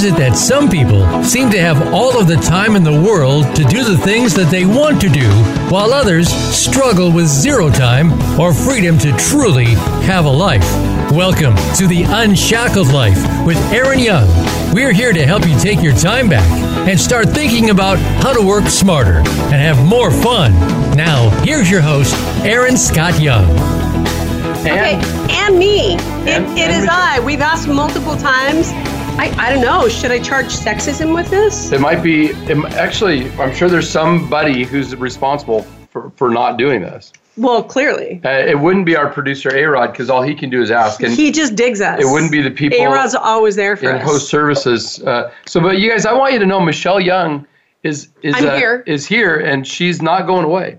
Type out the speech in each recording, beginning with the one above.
is it that some people seem to have all of the time in the world to do the things that they want to do, while others struggle with zero time or freedom to truly have a life? Welcome to the Unshackled Life with Aaron Young. We're here to help you take your time back and start thinking about how to work smarter and have more fun. Now, here's your host, Aaron Scott Young. Okay, and me. It, it is I. We've asked multiple times. I, I don't know. Should I charge sexism with this? It might be, it, actually, I'm sure there's somebody who's responsible for, for not doing this. Well, clearly. Uh, it wouldn't be our producer, A Rod, because all he can do is ask. And he just digs us. it wouldn't be the people A Rod's always there for in us. host services. Uh, so, but you guys, I want you to know Michelle Young is is uh, here. is here, and she's not going away.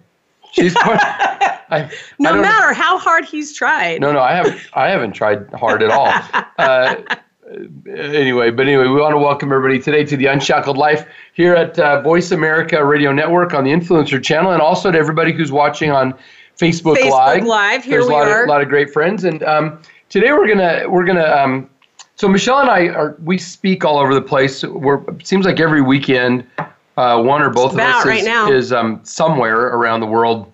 She's going. I, I no don't- matter how hard he's tried. No, no, I haven't. I haven't tried hard at all. Uh, anyway, but anyway, we want to welcome everybody today to the Unshackled Life here at uh, Voice America Radio Network on the Influencer Channel, and also to everybody who's watching on Facebook, Facebook Live. Live, here There's we a lot are. Of, a lot of great friends, and um, today we're gonna we're gonna. Um, so Michelle and I are we speak all over the place. We're it seems like every weekend, uh, one or both of us right is, now. is um, somewhere around the world,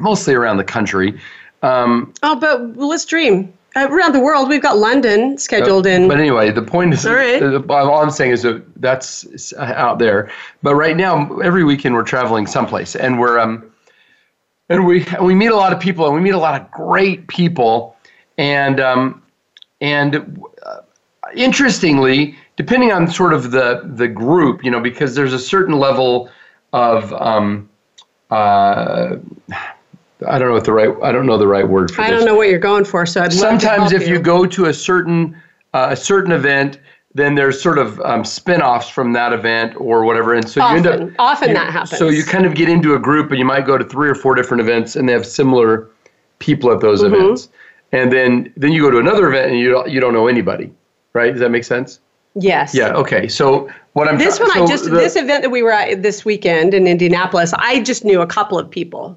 mostly around the country. Um, Oh, but let's dream. Uh, around the world, we've got London scheduled in. But anyway, the point is, All right. uh, all I'm saying is that that's out there. But right now, every weekend we're traveling someplace, and we're um, and we we meet a lot of people, and we meet a lot of great people, and um, and uh, interestingly, depending on sort of the the group, you know, because there's a certain level of um, uh, I don't know what the right I don't know the right word for this. I this don't know what you're going for, so I'd sometimes if you go to a certain uh, a certain event then there's sort of um, spin-offs from that event or whatever and so you end up Often you- that happens. so you kind of get into a group and you might go to three or four different events and they have similar people at those Mm-hmm. events and then then you go to another event and you don't, you don't know anybody right does that make sense yes. yeah okay so what i'm This try- one, I just the- this event that we were at this weekend in Indianapolis, I just knew a couple of people.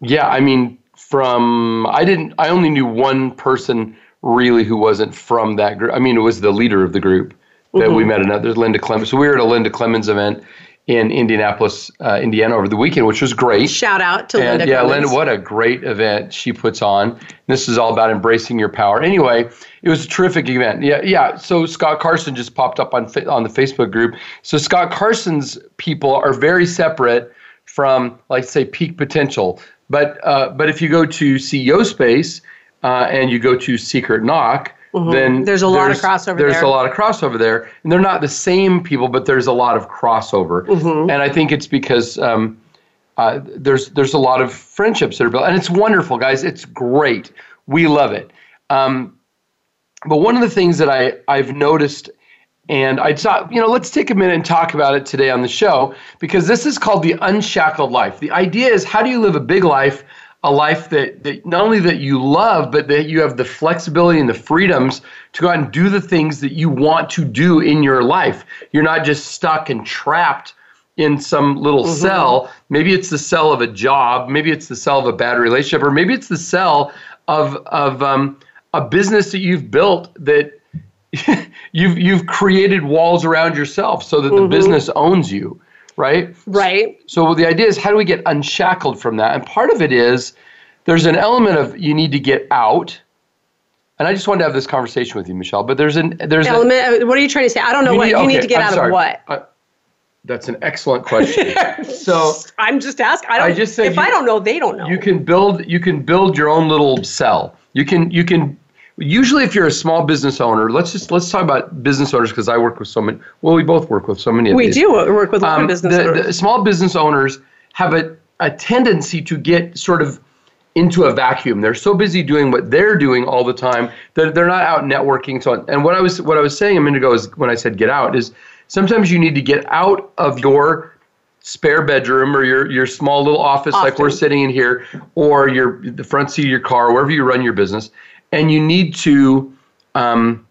Yeah, I mean, from I didn't. I only knew one person really who wasn't from that group. I mean, it was the leader of the group that we met. Another Linda Clemons. So we were at a Linda Clemons event in Indianapolis, uh, Indiana, over the weekend, which was great. Shout out to And Linda. yeah, Cummins. Linda, what a great event she puts on. This is all about embracing your power. Anyway, it was a terrific event. Yeah, yeah. So Scott Carson just popped up on on the Facebook group. So Scott Carson's people are very separate from, like, say, Peak Potential. But uh, but if you go to CEO Space uh, and you go to Secret Knock. Then Mm-hmm. There's a lot of crossover there. There's there. a lot of crossover there, and they're not the same people, but there's a lot of crossover. Mm-hmm. And I think it's because um, uh, there's there's a lot of friendships that are built, and it's wonderful, guys. It's great. We love it. Um, but one of the things that I I've noticed, and I thought, you know, let's take a minute and talk about it today on the show because this is called the unshackled life. The idea is how do you live a big life, a life that, that not only that you love, but that you have the flexibility and the freedoms to go out and do the things that you want to do in your life. You're not just stuck and trapped in some little cell. Maybe it's the cell of a job, maybe it's the cell of a bad relationship, or maybe it's the cell of of um, a business that you've built that you've you've created walls around yourself so that the business owns you, right? right. So the idea is how do we get unshackled from that? And part of it is there's an element of you need to get out. And I just wanted to have this conversation with you, Michelle. But there's an there's Element. uh, What are you trying to say? I don't know what you need to get I'm out sorry. of what. Uh, that's an excellent question. so I'm just asking. I don't. I just said if you- I don't know, they don't know. you can build you can build your own little cell. You can you can usually if you're a small business owner, let's just let's talk about business owners because I work with so many. Well, we both work with so many of we these. do work with a lot Um, of business the, owners. the small business owners have a, a tendency to get sort of into a vacuum. They're so busy doing what they're doing all the time that they're not out networking. So, and what I was what I was saying a minute ago is when I said get out is sometimes you need to get out of your spare bedroom or your your small little office like we're sitting in here or your the front seat of your car wherever you run your business and you need to um,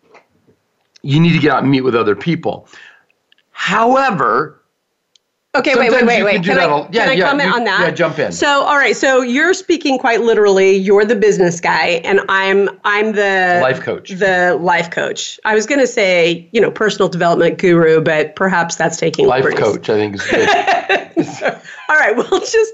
you need to get out and meet with other people however Okay, wait, wait, wait, wait. Can, I, yeah, can I yeah, comment you, on that? Yeah, jump in. So, all right. So you're speaking quite literally. You're the business guy, and I'm I'm the life coach. The life coach. I was going to say, you know, personal development guru, but perhaps that's taking life coach. I think is good. all right. Well, just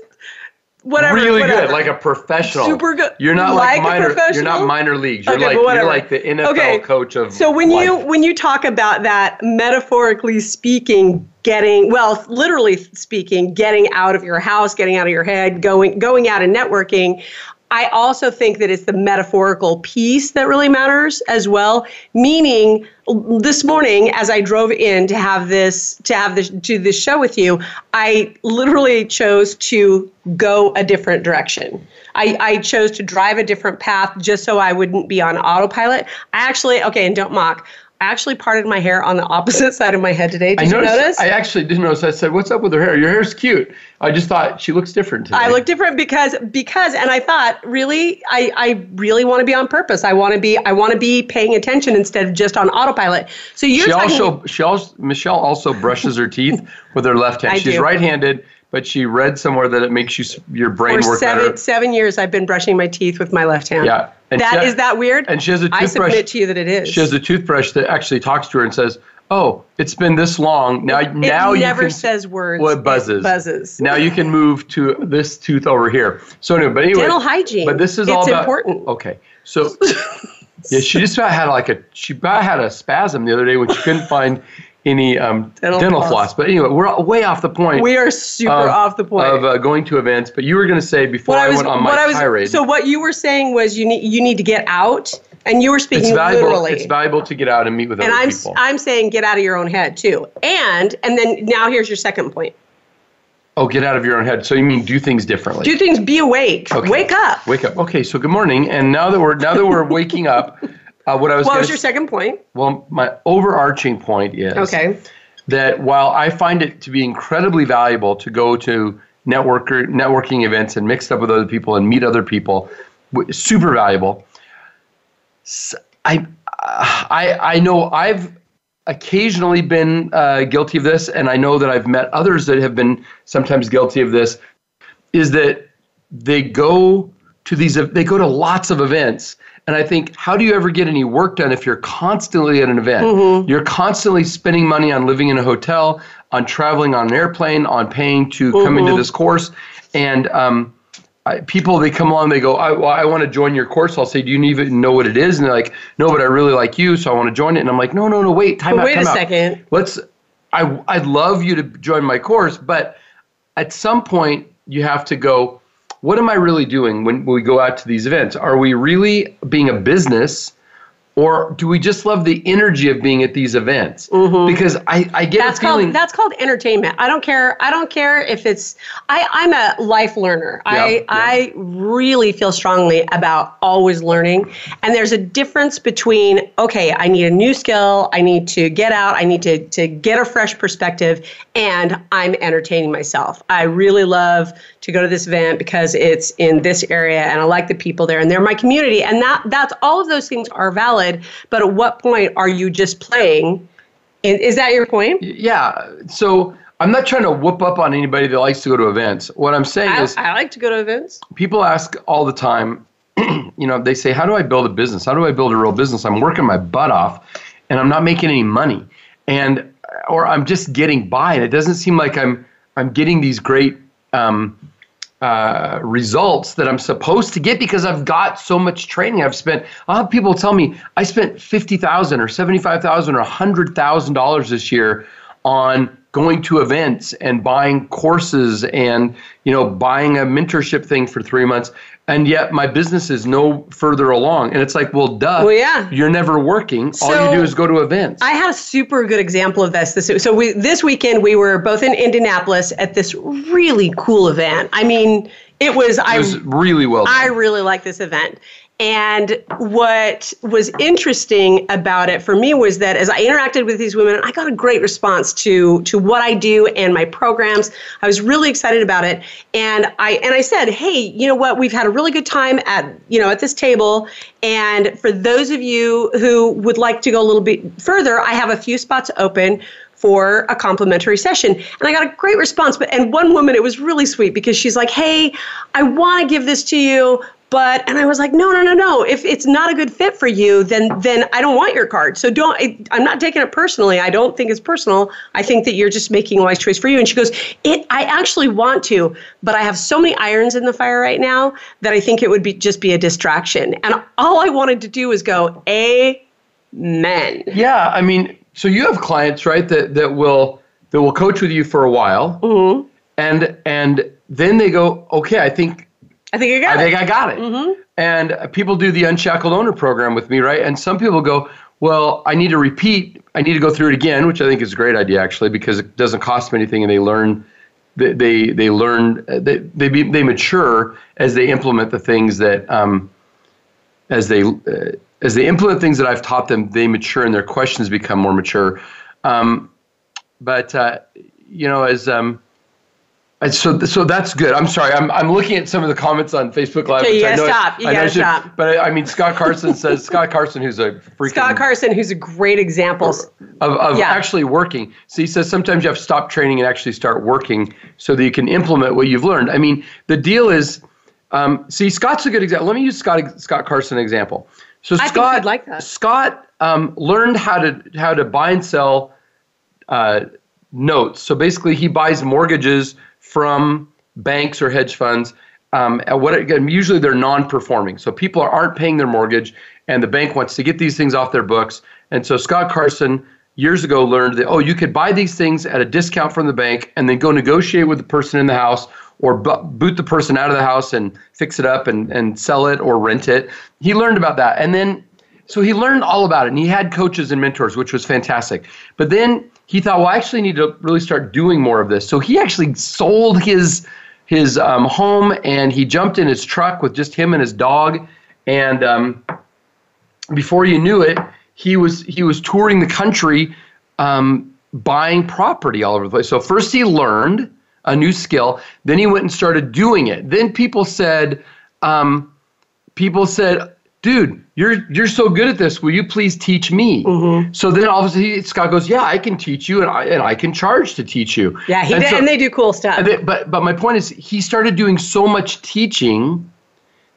whatever. Really whatever. good, like a professional. Super good. You're not like, like minor. You're not minor leagues. You're okay, like you're like the NFL okay. coach of. So when life. you when you talk about that, metaphorically speaking, getting well, literally speaking, getting out of your house, getting out of your head, going going out and networking. I also think that it's the metaphorical piece that really matters as well. Meaning, this morning as I drove in to have this to have this do this show with you, I literally chose to go a different direction. I, I chose to drive a different path just so I wouldn't be on autopilot. I actually okay, and don't mock. I actually parted my hair on the opposite side of my head today. Did I noticed, you notice? I actually didn't notice. I said, "What's up with her hair? Your hair's cute." I just thought she looks different today. I look different because because, and I thought, really, I I really want to be on purpose. I want to be I want to be paying attention instead of just on autopilot. So you're she talking, also she also Michelle also brushes her teeth with her left hand. I She's do. right-handed but she read somewhere that it makes you your brain For work seven, better. Seven years I've been brushing my teeth with my left hand. Yeah, and that is that weird. And she has a toothbrush. I submit to you that it is. She has a toothbrush that actually talks to her and says, "Oh, it's been this long. Now, it now it you never can, says words. Well, it buzzes. It buzzes. Now you can move to this tooth over here. So anyway, but anyway, dental hygiene. But this is it's all about important. Oh, okay, so. Yeah, she just about had like a she about had a spasm the other day when she couldn't find any um, dental, dental floss. floss. But anyway, we're way off the point. We are super of, off the point of uh, going to events. But you were going to say before I, was, went on my I was, tirade. So what you were saying was you need you need to get out, and you were speaking it's valuable, literally. It's valuable to get out and meet with other people. and other I'm, people. I'm saying get out of your own head too, and and then now here's your second point. Oh, get out of your own head. So you mean do things differently? Do things. Be awake. Okay. Wake up. Wake up. Okay. So good morning. And now that we're now that we're waking up, uh, what I was. What was your second point? Well, my overarching point is. Okay that while I find it to be incredibly valuable to go to networker networking events and mix up with other people and meet other people, super valuable. I I I know I've occasionally been uh, guilty of this, and I know that I've met others that have been sometimes guilty of this. Is that they go to these they go to lots of events and I think, how do you ever get any work done if you're constantly at an event? Mm-hmm. You're constantly spending money on living in a hotel, on traveling on an airplane, on paying to mm-hmm. come into mm-hmm. this course. And um, I, people, they come along, they go, I, well, I want to join your course. I'll say, do you even know what it is? And they're like, no, but I really like you, so I want to join it. And I'm like, no, no, no, wait, time out. Wait time a out. second. Let's, I, I'd love you to join my course, but at some point, you have to go, what am I really doing when we go out to these events? Are we really being a business? Or do we just love the energy of being at these events? Mm-hmm. Because I, I get that's a feeling called that's called entertainment. I don't care. I don't care if it's. I I'm a life learner. Yeah, I yeah. I really feel strongly about always learning. And there's a difference between okay, I need a new skill. I need to get out. I need to to get a fresh perspective, and I'm entertaining myself. I really love to go to this event because it's in this area and I like the people there and they're my community. And that that's all of those things are valid valid, but at what point are you just playing? Is that your point? Yeah. So I'm not trying to whoop up on anybody that likes to go to events. What I'm saying I, is, I like to go to events. People ask all the time, you know, they say, How do I build a business? How do I build a real business? I'm working my butt off and I'm not making any money. And, or I'm just getting by. And it doesn't seem like I'm, I'm getting these great, um, uh, results that I'm supposed to get because I've got so much training. I've spent. I'll have people tell me I spent fifty thousand or seventy five thousand or hundred thousand dollars this year on going to events and buying courses and you know buying a mentorship thing for three months and yet my business is no further along and it's like well duh well, yeah. you're never working so all you do is go to events i had a super good example of this, this so we this weekend we were both in indianapolis at this really cool event i mean it was, it was I really well done. I really like this event. And what was interesting about it for me was that as I interacted with these women, I got a great response to to what I do and my programs. I was really excited about it, and I and I said, "Hey, you know what? We've had a really good time at you know at this table, and for those of you who would like to go a little bit further, I have a few spots open." for a complimentary session. And I got a great response. But and one woman, it was really sweet because she's like, Hey, I want to give this to you, but and i was like no no no no. If it's not a good fit for you then then i don't want your card. So don't i'm not taking it personally. I don't think it's personal. I think that you're just making a wise choice for you. And she goes it i actually want to but i have so many irons in the fire right now that i think it would be just be a distraction. And all i wanted to do was go amen. Yeah i mean so you have clients right that that will that will coach with you for a while. Mm-hmm. and and then they go okay i think I think I got I it. I think I got it. Mm-hmm. And people do the Unshackled Owner program with me, right? And some people go, well, I need to repeat. I need to go through it again, which I think is a great idea actually, because it doesn't cost them anything, and they learn. They they, they learn. They they, be, they mature as they implement the things that um, as they uh, as they implement things that I've taught them. They mature, and their questions become more mature. Um, but uh, you know, as um, so, so that's good. I'm sorry. I'm, I'm looking at some of the comments on Facebook Live. Okay, you gotta stop. You gotta should, stop. But I, I, mean, Scott Carson says Scott Carson, who's a freaking Scott Carson, who's a great example of, of yeah. actually working. So he says sometimes you have to stop training and actually start working so that you can implement what you've learned. I mean, the deal is, um, see, Scott's a good example. Let me use Scott Scott Carson example. So I Scott, like that. Scott um, learned how to how to buy and sell uh, notes. So basically, he buys mortgages from banks or hedge funds. Um, what again? Usually they're non-performing, so people aren't paying their mortgage, and the bank wants to get these things off their books. And so Scott Carson years ago learned that oh, you could buy these things at a discount from the bank, and then go negotiate with the person in the house, or boot the person out of the house and fix it up and and sell it or rent it. He learned about that, and then so he learned all about it, and he had coaches and mentors, which was fantastic. But then he thought, well, I actually need to really start doing more of this. So he actually sold his his um, home and he jumped in his truck with just him and his dog. And um, before you knew it, he was he was touring the country, um, buying property all over the place. So first he learned a new skill, then he went and started doing it. Then people said, um, people said, dude, you're you're so good at this. Will you please teach me? Mm-hmm. So then obviously Scott goes, yeah, I can teach you, and I and I can charge to teach you. Yeah, he and, did, so, and they do cool stuff. They, but but my point is, he started doing so much teaching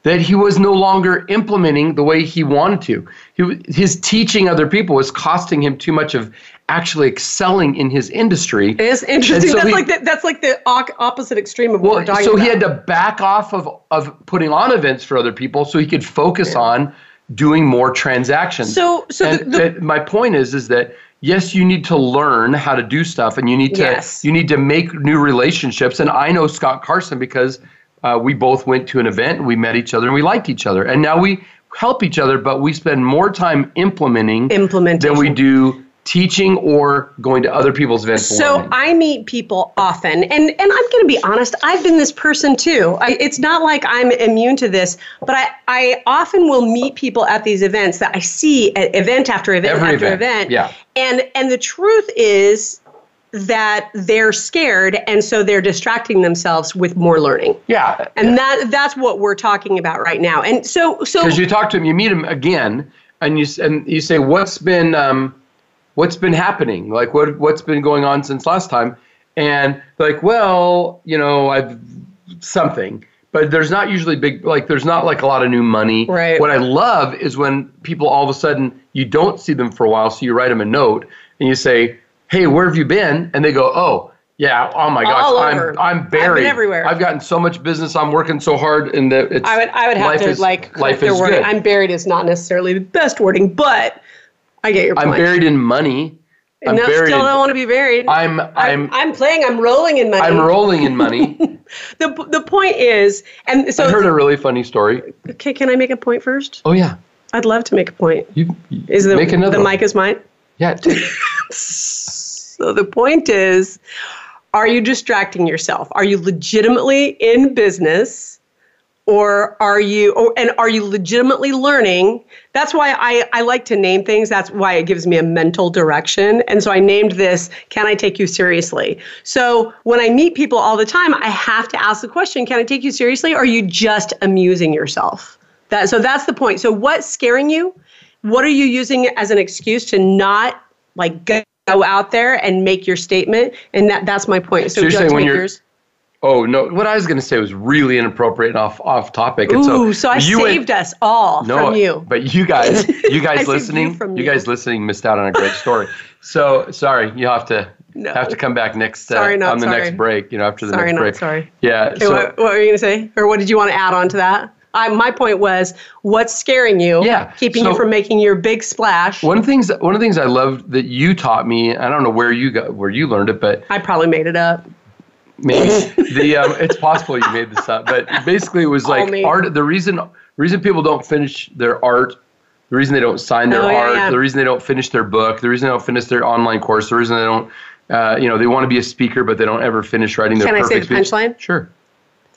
that he was no longer implementing the way he wanted to. He, his teaching other people was costing him too much of actually excelling in his industry. It is interesting. So that's he, like the, that's like the opposite extreme of what well, we're talking so about. he had to back off of of putting on events for other people so he could focus yeah. on doing more transactions. So so the, the, my point is is that yes, you need to learn how to do stuff and you need to yes. you need to make new relationships. And I know Scott Carson because uh, we both went to an event, we met each other, and we liked each other. And now we help each other, but we spend more time implementing than we do teaching or going to other people's events so learning. i meet people often and and i'm going to be honest i've been this person too I, it's not like i'm immune to this but i i often will meet people at these events that i see at event after event Every after event. event yeah and and the truth is that they're scared and so they're distracting themselves with more learning. Yeah. And yeah. that that's what we're talking about right now. And so so Cuz you talk to them, you meet them again and you and you say what's been um, what's been happening? Like what what's been going on since last time? And like, well, you know, I've something but there's not usually big like there's not like a lot of new money right what i love is when people all of a sudden you don't see them for a while so you write them a note and you say hey, where have you been? And they go, oh, yeah, oh my gosh, All I'm over. I'm buried I've everywhere. I've gotten so much business. I'm working so hard, and that it's. I would I would have to is, like life is wording. good. I'm buried is not necessarily the best wording, but I get your point. I'm buried in money. I'm no, buried. still don't want to be buried. I'm I'm I'm, I'm playing. I'm rolling in money. I'm rolling in money. the the point is, and so I heard a really funny story. Okay, can I make a point first? Oh yeah. I'd love to make a point. You, you is the make another the one. mic is mine? Yeah. So the point is, are you distracting yourself? Are you legitimately in business? Or are you or, and are you legitimately learning? That's why I, I like to name things. That's why it gives me a mental direction. And so I named this, Can I Take You Seriously? So when I meet people all the time, I have to ask the question, Can I take you seriously? Are you just amusing yourself? That so that's the point. So what's scaring you? What are you using as an excuse to not like go go out there and make your statement. And that, that's my point. So, So you're judge saying when you're- makers. Oh no! What I was going to say was really inappropriate and off off topic. And Ooh, so, I you went- saved us all no, from you. But you guys, you guys you listening, from you you. guys listening missed out on a great story. So sorry, you have to No. have to come back next uh, Sorry, not on the sorry. next break. You know, after the Sorry, next not break. sorry. Yeah. Okay, so what, what were you going to say? Or what did you want to add on to that? I, my point was what's scaring you, Yeah, keeping so- you from making your big splash. one of the things one of the things I loved that you taught me. I don't know where you got where you learned it, but I probably made it up. maybe the um, it's possible you made this up, but basically it was like art. The reason reason people don't finish their art, the reason they don't sign their Oh, yeah, art, yeah. the reason they don't finish their book, the reason they don't finish their online course, the reason they don't, uh, you know, they want to be a speaker but they don't ever finish writing their Can I say the punchline? Sure.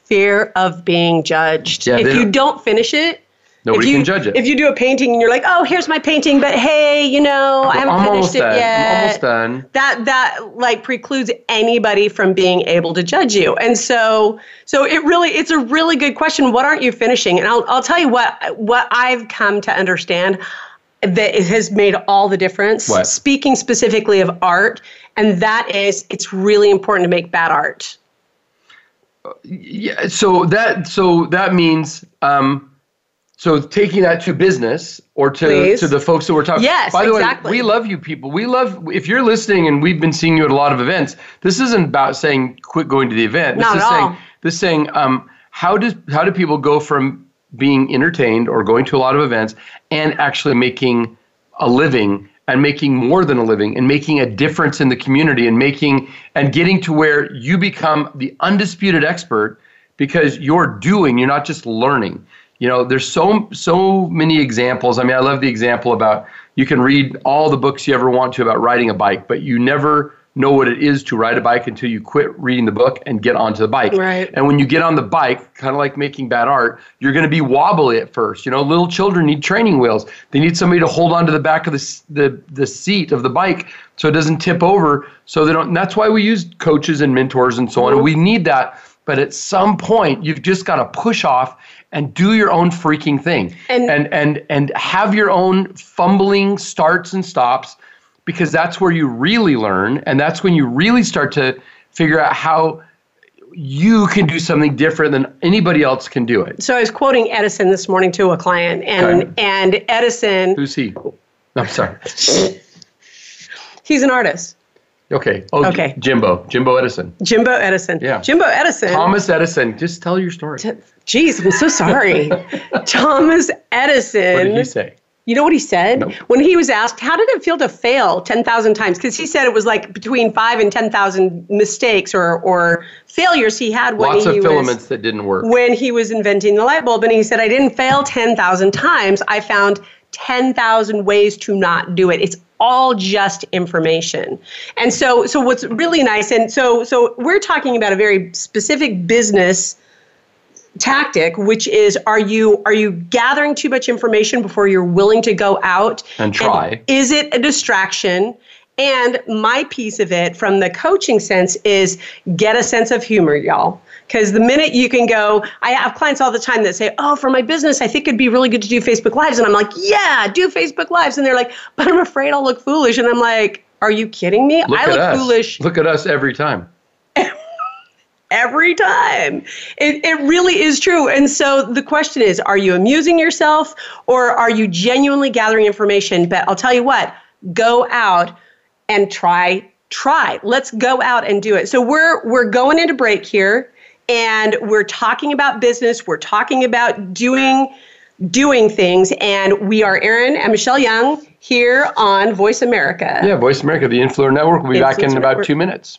Fear of being judged. Yeah, if you don't- finish it, Nobody if you, can judge it. If you do a painting and you're like, "Oh, here's my painting," but hey, you know, I haven't I'm finished it done. yet. I'm almost done. That that like precludes anybody from being able to judge you. And so so it really it's a really good question. What aren't you finishing? And I'll I'll tell you what what I've come to understand that it has made all the difference. What? Speaking specifically of art, and that is it's really important to make bad art. Yeah. So that so that means um, so taking that to business or to Please. to the folks that we're talking. Yes, By the exactly. way, we love you people. We love if you're listening and we've been seeing you at a lot of events. This isn't about saying quit going to the event. This Not is at saying all. this saying um, how does how do people go from being entertained or going to a lot of events and actually making a living and making more than a living and making a difference in the community and making and getting to where you become the undisputed expert because you're doing you're not just learning. You know there's so so many examples. I mean i love the example about you can read all the books you ever want to about riding a bike but you never know what it is to ride a bike until you quit reading the book and get onto the bike Right. and when you get on the bike, kind of like making bad art, you're going to be wobbly at first. You know, little children need training wheels. They need somebody to hold onto the back of the the, the seat of the bike so it doesn't tip over. So they don't. And that's why we use coaches and mentors and so on. And we need that. But at some point, you've just got to push off and do your own freaking thing, And- and and and have your own fumbling starts and stops because that's where you really learn and that's when you really start to figure out how you can do something different than anybody else can do it. So I was quoting Edison this morning to a client, and Okay. and Edison, Who's he? I'm sorry. he's an artist. Okay. Oh, Okay. Jimbo. Jimbo Edison. Jimbo Edison. Yeah. Jimbo Edison. Thomas Edison. Just tell your story. Jeez, I'm so sorry. Thomas Edison. What did he say? You know what he said? Nope. When he was asked, how did it feel to fail 10,000 times? Because he said it was like between five and 10,000 mistakes or, or failures he had when Lots he of was filaments that didn't work. when he was inventing the light bulb. And he said, I didn't fail 10,000 times. I found 10,000 ways to not do it. It's all just information. And so, so what's really nice, and so, so we're talking about a very specific business tactic which is are you are you gathering too much information before you're willing to go out? And try. is it a distraction? And my piece of it from the coaching sense is get a sense of humor y'all. Because the minute you can go i have clients all the time that say oh for my business i think it'd be really good to do facebook lives. And i'm like yeah do facebook lives. And they're like but i'm afraid i'll look foolish. And i'm like are you kidding me? Look i look us. foolish. Look at us every time. every time. It, it really is true. And so the question is are you amusing yourself or are you genuinely gathering information? But I'll tell you what, go out and try try. Let's go out and do it. So we're we're going into break here and we're talking about business, we're talking about doing doing things and we are Aaron and Michelle Young here on Voice America. Yeah, Voice America, the Influencer Network. We'll be back in Influencer about Network. two minutes.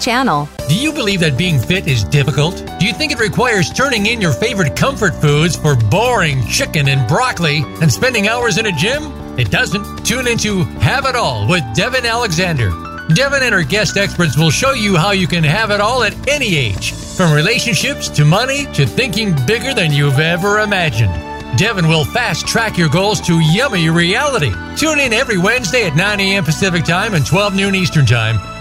channel. Do you believe that being fit is difficult? Do you think it requires turning in your favorite comfort foods for boring chicken and broccoli and spending hours in a gym? It doesn't. Tune into Have It All with Devin Alexander. Devin and her guest experts will show you how you can have it all at any age, from relationships to money to thinking bigger than you've ever imagined. Devin will fast track your goals to yummy reality. Tune in every Wednesday at 9 a.m. Pacific Time and 12 noon Eastern Time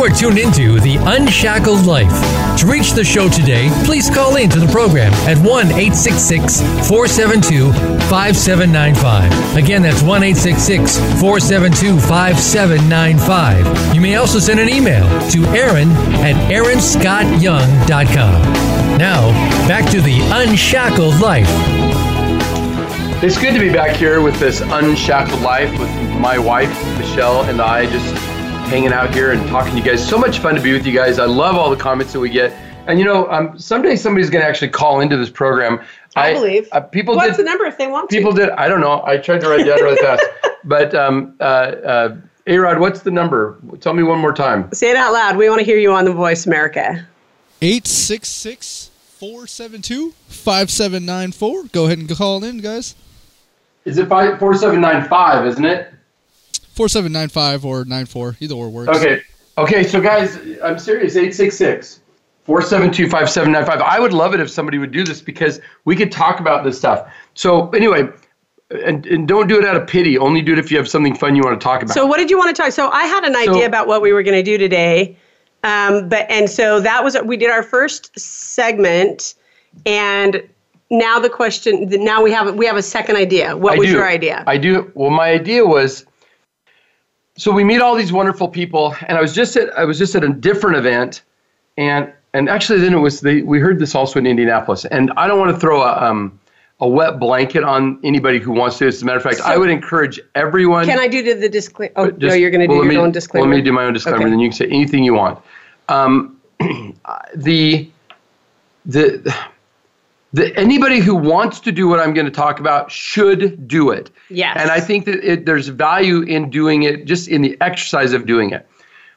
You are tuned into The Unshackled Life. To reach the show today, please call in to the program at 1 866 472 5795. Again, that's 1 866 472 5795. You may also send an email to Aaron at aaronscottyoung.com. Now, back to The Unshackled Life. It's good to be back here with this unshackled life with my wife, Michelle, and I just hanging out here and talking to you guys. So much fun to be with you guys. I love all the comments that we get. And you know, um, someday somebody's going to actually call into this program. I, believe. Uh, people What's did, the number if they want to? People did. I don't know. I tried to write that really fast. But um, uh, uh, A-Rod, what's the number? Tell me one more time. Say it out loud. We want to hear you on The Voice America. 866 472 5794. Go ahead and call in, guys. Is it five four seven nine five? or nine it? 4795 or 94. Either or works. Okay. Okay. So guys, I'm serious. 866 472 5795. I would love it if somebody would do this because we could talk about this stuff. So anyway, and, and don't do it out of pity. Only do it if you have something fun you want to talk about. So, what did you want to talk? So, I had an idea So- about what we were going to do today, um, but and so that was we did our first segment, and now the question. Now we have we have a second idea. What I was do. your idea? I do. Well, my idea was so we meet all these wonderful people, and I was just at I was just at a different event, and and actually then it was the we heard this also in Indianapolis, and I don't want to throw a um a wet blanket on anybody who wants to. As a matter of fact, I would encourage everyone. Can I do the, the disclaimer? Oh, no, you're going to do well, let your me- own disclaimer. Well, let me do my own disclaimer, Okay. then you can say anything you want. Um, the the the anybody who wants to do what I'm going to talk about should do it. Yes. And I think that it, there's value in doing it, just in the exercise of doing it.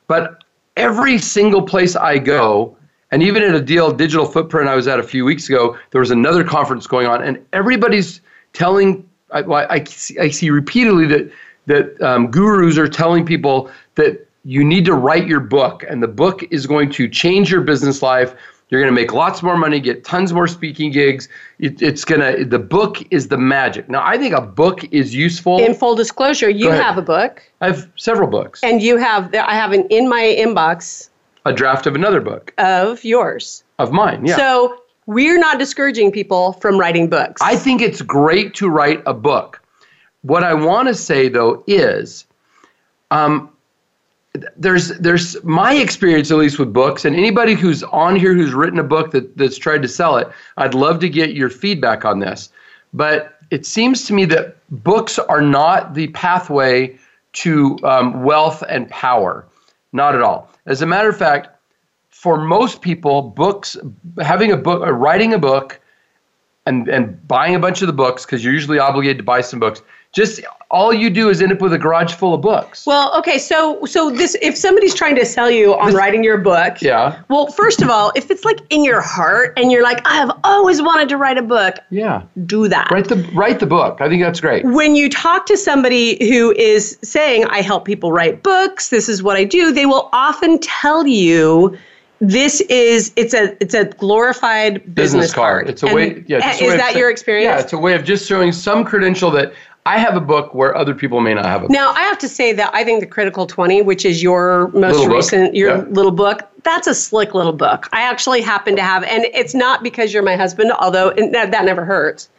But every single place I go, and even at a deal digital footprint I was at a few weeks ago, there was another conference going on, and everybody's telling. I, I, see, I see repeatedly that that um, gurus are telling people that you need to write your book, and the book is going to change your business life. You're going to make lots more money, get tons more speaking gigs. It, it's going to. The book is the magic. Now, I think a book is useful. In full disclosure, you have a book, I have several books. and you have I have an in my inbox a draft of another book of yours. of mine. Yeah. So we're not discouraging people from writing books. I think it's great to write a book. What I want to say though is, um, there's there's my experience at least with books, and anybody who's on here who's written a book that, that's tried to sell it, I'd love to get your feedback on this. But it seems to me that books are not the pathway to um, wealth and power, not at all. As a matter of fact, for most people, books, having a book, uh, writing a book, and and buying a bunch of the books because you're usually obligated to buy some books. Just all you do is end up with a garage full of books. Well, okay, so so this if somebody's trying to sell you on writing your book, Yeah. Well, first of all, if it's like in your heart and you're like, I have always wanted to write a book, Yeah. do that. Write the write the book. I think that's great. When you talk to somebody who is saying, I help people write books, this is what I do, they will often tell you this is it's a it's a glorified business, Business card. It's a And- way. Yeah. is way that your experience? Yeah. It's a way of just showing some credential that I have a book where other people may not have a book. Now, I have to say that I think the Critical 20, which is your most Little book, recent, your yeah. little book, that's a slick little book. I actually happen to have, and it's not because you're my husband, although that, that never hurts.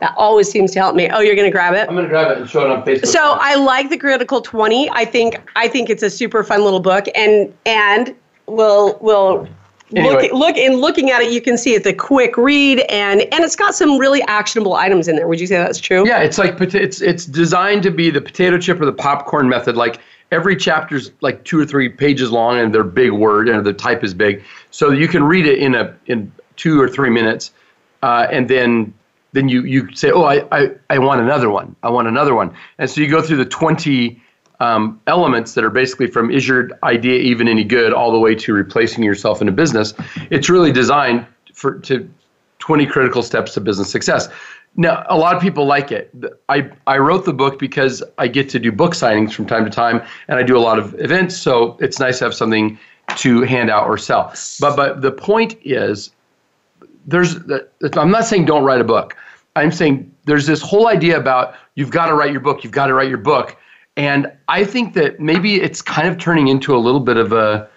That always seems to help me. Oh, you're going to grab it? I'm going to grab it and show it on Facebook. So I like the Critical 20. I think I think it's a super fun little book, and and we'll we'll Anyway. look look in looking at it, you can see it's a quick read, and and it's got some really actionable items in there. Would you say that's true? Yeah, it's like it's it's designed to be the potato chip or the popcorn method. Like every chapter's like two or three pages long, and they're big word, and the type is big, so you can read it in a in two or three minutes, uh, and then then you you say, oh, I, I I want another one. I want another one, and so you go through the twenty. Um, elements that are basically from is your idea even any good all the way to replacing yourself in a business it's really designed for to 20 critical steps to business success. Now, a lot of people like it. I, I wrote the book because I get to do book signings from time to time, and I do a lot of events, so it's nice to have something to hand out or sell. But but the point is, there's I'm not saying don't write a book. I'm saying there's this whole idea about you've got to write your book, you've got to write your book, and I think that maybe it's kind of turning into a little bit of a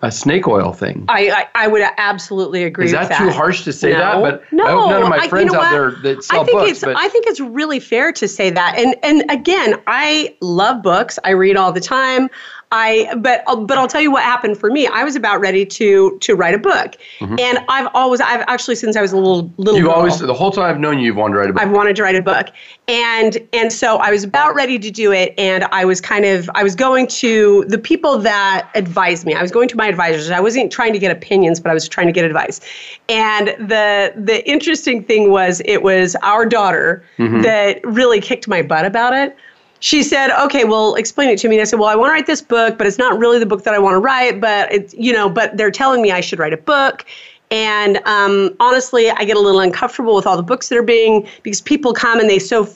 a snake oil thing. I, I, I would absolutely agree Is with that that. too harsh to say no, that? But no, I hope none of my I- you friends know out there that sell I think books. it's but I think it's really fair to say that. And and again, I love books. I read all the time. I but but I'll tell you what happened for me. I was about ready to to write a book, and I've always I've actually since I was a little little Mm-hmm. you've girl, always the whole time I've known you, you've wanted to write a book. I've wanted to write a book. And and so I was about ready to do it and I was kind of I was going to the people that advised me. I was going to my advisors. I wasn't trying to get opinions, but I was trying to get advice. And the the interesting thing was it was our daughter that really kicked my butt about it. She said, "Okay, well, explain it to me." And I said, "Well, I want to write this book, but it's not really the book that I want to write. But it's you know, but they're telling me I should write a book." And um, honestly, I get a little uncomfortable with all the books that are being because people come and they so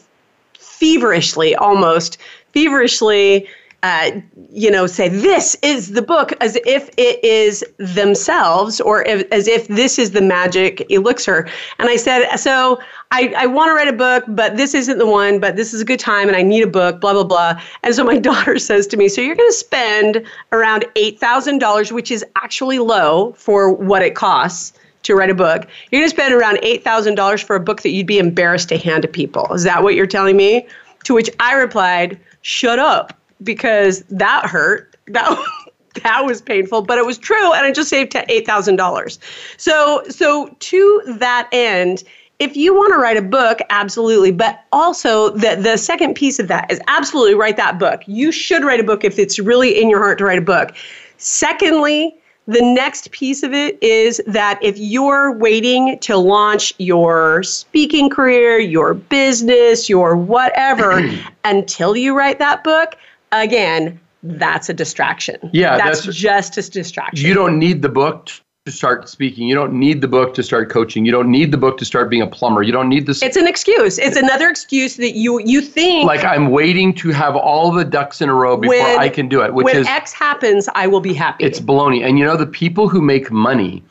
feverishly, almost feverishly, uh, you know, say this is the book as if it is themselves or if, as if this is the magic elixir. And I said, so I, I want to write a book, but this isn't the one, but this is a good time and I need a book, blah, blah, blah. And so my daughter says to me, so you're going to spend around $8,000, which is actually low for what it costs to write a book. You're going to spend around $8,000 for a book that you'd be embarrassed to hand to people. Is that what you're telling me? To which I replied, shut up, because that hurt. That that was painful, but it was true, and I just saved eight thousand dollars. So, so to that end, if you want to write a book, absolutely. But also, the the second piece of that is absolutely write that book. You should write a book if it's really in your heart to write a book. Secondly, the next piece of it is that if you're waiting to launch your speaking career, your business, your whatever until you write that book, again, that's a distraction. Yeah, that's, that's- just a distraction. you don't need the book to start speaking. You don't need the book to start coaching. You don't need the book to start being a plumber. You don't need this. It's an excuse. It's another excuse that you you think like I'm waiting to have all the ducks in a row before when I can do it, which when is X happens, I will be happy. it's baloney. And you know the people who make money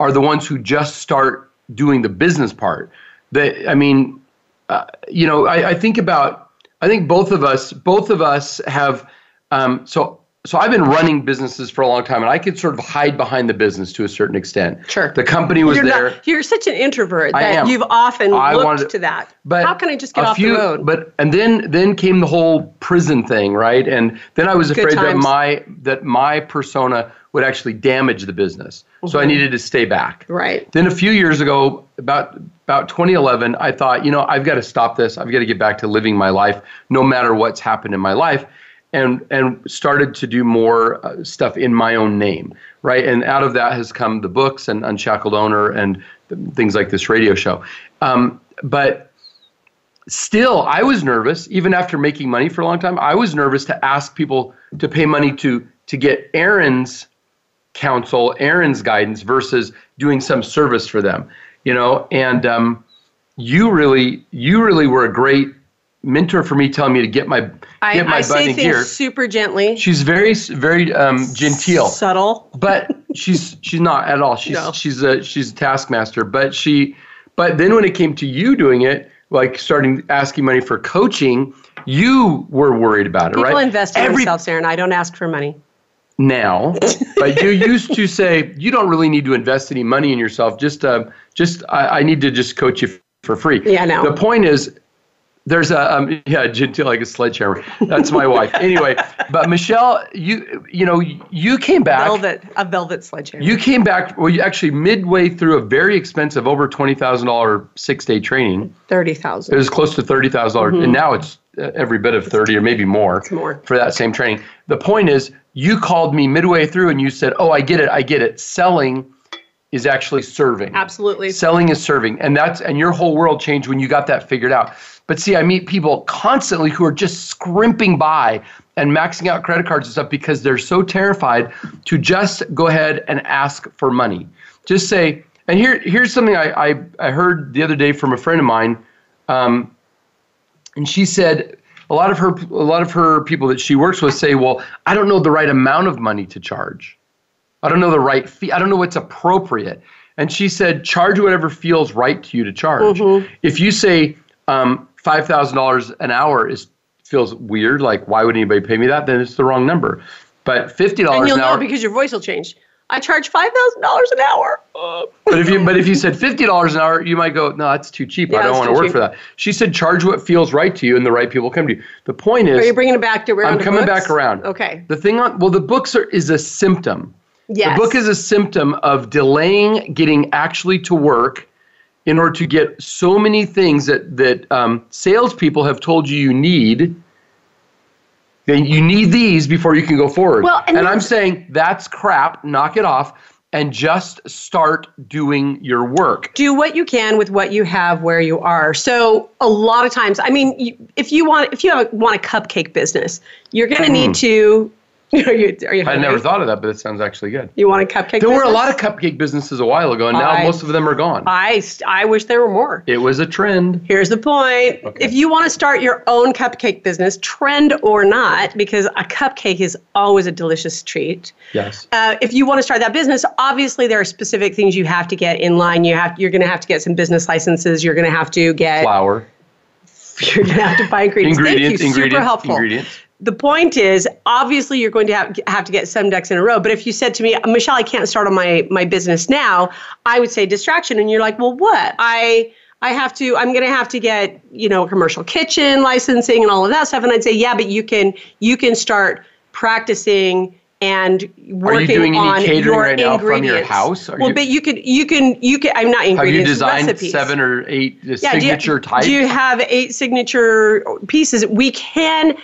are the ones who just start doing the business part. That I mean, uh, you know, I, I think about. I think both of us, both of us have. Um, so so I've been running businesses for a long time, and I could sort of hide behind the business to a certain extent. Sure. The company was you're there. Not, you're such an introvert I that am. you've often I looked wanted- to that. But how can I just get off few, the road? But and then then came the whole prison thing, right? And then I was Good afraid that my that my persona would actually damage the business, so I Mm-hmm. needed to stay back. right. Then a few years ago, about about 2011, I thought, you know, I've got to stop this. I've got to get back to living my life, no matter what's happened in my life, and and started to do more uh, stuff in my own name, right? And out of that has come the books and Unshackled Owner and things like this radio show. Um, but still, I was nervous, even after making money for a long time. I was nervous to ask people to pay money to to get Aaron's counsel, Aaron's guidance versus doing some service for them, you know. And um, you really, you really were a great mentor for me, telling me to get my I, get my I butt say in things gear. super gently, She's very, very um, genteel subtle. but she's she's not at all. She's No. she's a she's a taskmaster. But she, but then when it came to you doing it, like starting asking money for coaching, you were worried about it, People right? People invest in Every- themselves, Aaron. I don't ask for money. Now, but you used to say you don't really need to invest any money in yourself. Just, uh, just I, I need to just coach you for free. Yeah, know. The point is, there's a um, yeah, genteel like a sledgehammer. That's my wife. Anyway, but Michelle, you you know you came back. Velvet, a velvet sledgehammer. You came back. Well, you actually midway through a very expensive, over twenty thousand dollar six day training. Thirty It was close to thirty dollars, and now it's every bit of thirty or maybe more, more. for that same training. The point is, you called me midway through and you said, "Oh, I get it, I get it. Selling is actually serving. Absolutely. Selling is serving, and that's and your whole world changed when you got that figured out. But see, I meet people constantly who are just scrimping by and maxing out credit cards and stuff because they're so terrified to just go ahead and ask for money. Just say, and here here's something I I, I heard the other day from a friend of mine. Um, and she said a lot of her a lot of her people that she works with say, "Well, I don't know the right amount of money to charge. I don't know the right fee. I don't know what's appropriate." And she said, "Charge whatever feels right to you to charge. If you say um, five thousand dollars an hour is feels weird, like why would anybody pay me that? Then it's the wrong number. But fifty dollars. and you'll know hour. because your voice will change. I charge five thousand dollars an hour. But if you but if you said fifty dollars an hour, you might go, no, that's too cheap. Yeah, I don't want to work cheap. for that. She said, charge what feels right to you, and the right people come to you. The point is, Are you bringing it back to around I'm coming books? back around. Okay. The thing on well, the books are is a symptom. Yes. The book is a symptom of delaying getting actually to work in order to get so many things that that um, salespeople have told you you need. Then you need these before you can go forward. Well, and and I'm saying that's crap. Knock it off and just start doing your work. do what you can with what you have where you are. So a lot of times, I mean, if you want, if you have, want a cupcake business, you're going mm-hmm. to need to. Are you? Are you. I never thought of that, but it sounds actually good. You want a cupcake? There were a lot of cupcake businesses a while ago, and now I- most of them are gone. I I wish there were more. It was a trend. Here's the point. Okay. If you want to start your own cupcake business, trend or not, because a cupcake is always a delicious treat. Yes. Uh, if you want to start that business, obviously there are specific things you have to get in line. You have you're going to have to get some business licenses. You're going to have to get Flour. you're going to have to buy ingredients. Ingredients, Thank you. ingredients, Super helpful. ingredients. The point is, obviously, you're going to have, have to get some ducks in a row. But if you said to me, Michelle, I can't start on my my business now, I would say distraction, and you're like, well, what? I I have to. I'm going to have to get you know commercial kitchen licensing and all of that stuff. And I'd say, yeah, but you can you can start practicing and working doing any on catering your right now from your house? Are well, you- but you could you can you can. I'm not ingredients. Have you designed recipes. seven or eight Yeah, signature do you, types? Do you have eight signature pieces? We can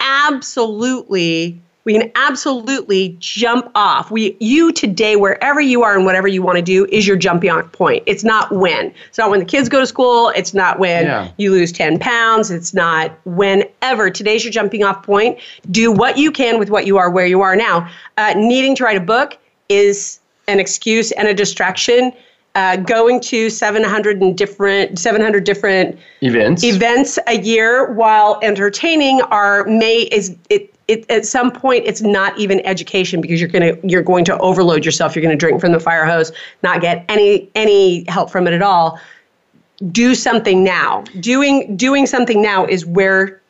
absolutely, we can absolutely jump off. We, you today, wherever you are and whatever you want to do, is your jumping off point. It's not when. It's not when the kids go to school. It's not when Yeah. you lose 10 pounds. It's not whenever. Today's your jumping off point. Do what you can with what you are where you are now. Uh, needing to write a book is an excuse and a distraction. Uh, going to 700 and different 700 different events. events a year while entertaining are may is it, it at some point it's not even education because you're gonna you're going to overload yourself. You're gonna drink from the fire hose not get any any help from it at all. Do something now. Doing doing something now is where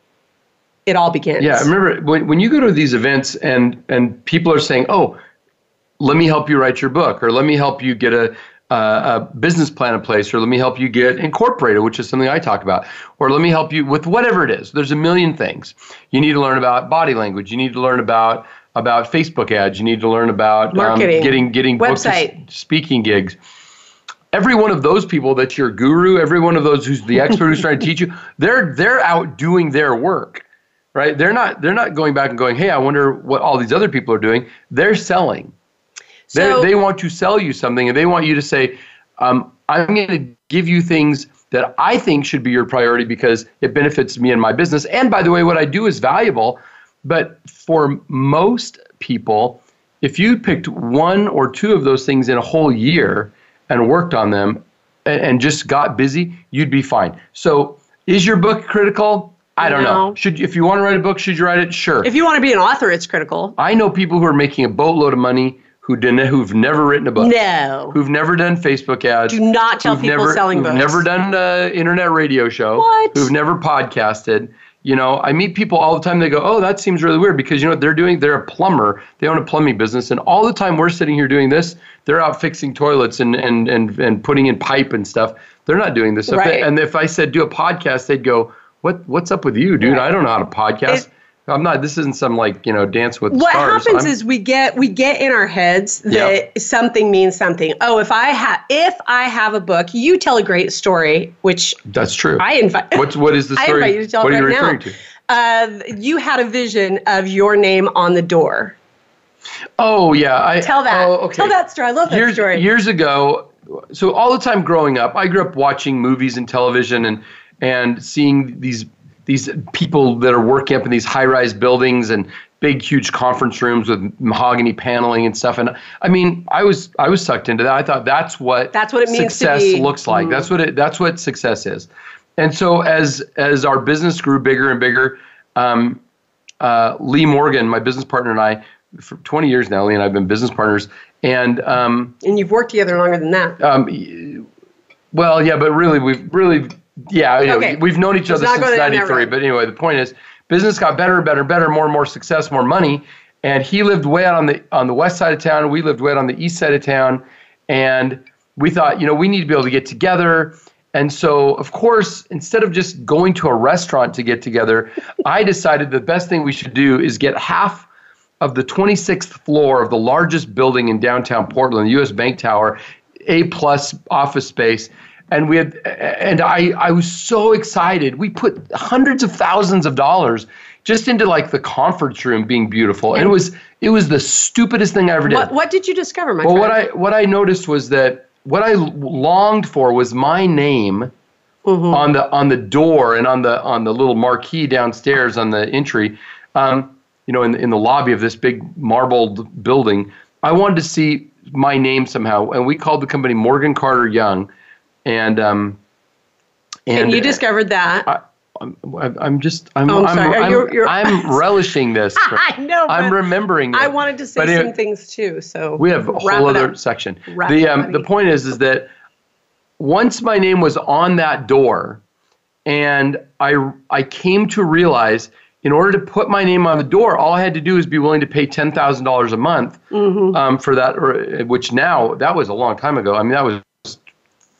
it all begins. Yeah, remember when, when you go to these events and and people are saying, "Oh, let me help you write your book," or "Let me help you get a a, a business plan in place," or "Let me help you get incorporated," which is something I talk about, or "Let me help you with whatever it is." There's a million things. You need to learn about body language. You need to learn about about Facebook ads. You need to learn about um, Marketing. getting getting s- Website. speaking gigs. Every one of those people that's your guru, every one of those who's the expert who's trying to teach you, they're they're out doing their work right? They're not they're not going back and going, hey, I wonder what all these other people are doing. They're selling. They So- they want to sell you something, and they want you to say, um, I'm going to give you things that I think should be your priority because it benefits me and my business. And by the way, what I do is valuable. But for most people, if you picked one or two of those things in a whole year and worked on them and, and just got busy, you'd be fine. So, is your book critical? I don't know. No. Should if you want to write a book, should you write it? Sure. if you want to be an author it's critical I know people who are making a boatload of money who didn't, who've never written a book, No. who've never done Facebook ads, Do not tell who've people never, selling who've books. never done an internet radio show, What? who've never podcasted. You know, I meet people all the time. They go, "Oh, that seems really weird," because you know what they're doing. They're a plumber. They own a plumbing business, and all the time we're sitting here doing this, they're out fixing toilets and and and and putting in pipe and stuff. They're not doing this. They- Right. and if I said do a podcast, they'd go, "What? What's up with you, dude? I don't know how to podcast." It- I'm not. This isn't some like you know dance with what stars. happens I'm- is we get we get in our heads that Yeah. something means something. Oh, if I have if I have a book, you tell a great story, which that's true. I invite. What's what is the I story? invite you to tell what it are you right referring now. to? Uh, you had a vision of your name on the door. Oh yeah, I Tell that. Oh, okay. Tell that story. I love that years, story. Years ago, so all the time growing up, I grew up watching movies and television and and seeing these these people that are working up in these high-rise buildings and big huge conference rooms with mahogany paneling and stuff. And i mean i was i was sucked into that. I thought that's what That's what it means to success looks like. That's what it that's what success is. And so as as our business grew bigger and bigger um, uh, lee morgan my business partner and i for 20 years now lee and i've been business partners. And um, and you've worked together longer than that. um, well, yeah, but really, we've really, yeah, you know, Okay. we've known each other since go down that '93. But anyway, the point is, business got better, and better, better, more and more success, more money, and he lived way out on the on the west side of town, we lived way out on the east side of town, and we thought, you know, we need to be able to get together. And so, of course, instead of just going to a restaurant to get together, I decided the best thing we should do is get half of the 26th floor of the largest building in downtown Portland, the U.S. Bank Tower, A plus office space, and we had, and I, I was so excited. We put hundreds of thousands of dollars just into like the conference room being beautiful, and it was, it was the stupidest thing I ever did. What what did you discover, my well, friend? what I, what I noticed was that what I longed for was my name Mm-hmm. on the on the door and on the on the little marquee downstairs on the entry, um, you know, in in the lobby of this big marbled building. I wanted to see my name somehow, and we called the company Morgan Carter Young, and um, and you discovered that. I, I'm, I'm just I'm Oh, I'm I'm, You're- you're- I'm relishing this. I know. I'm remembering. I wanted to say But it- some things too. So we have a whole other up. section. Wrap the um, the point is is that once my name was on that door, and I I came to realize in order to put my name on the door, all I had to do is be willing to pay ten thousand dollars a month Mm-hmm. um, for that, or, which now that was a long time ago. I mean that was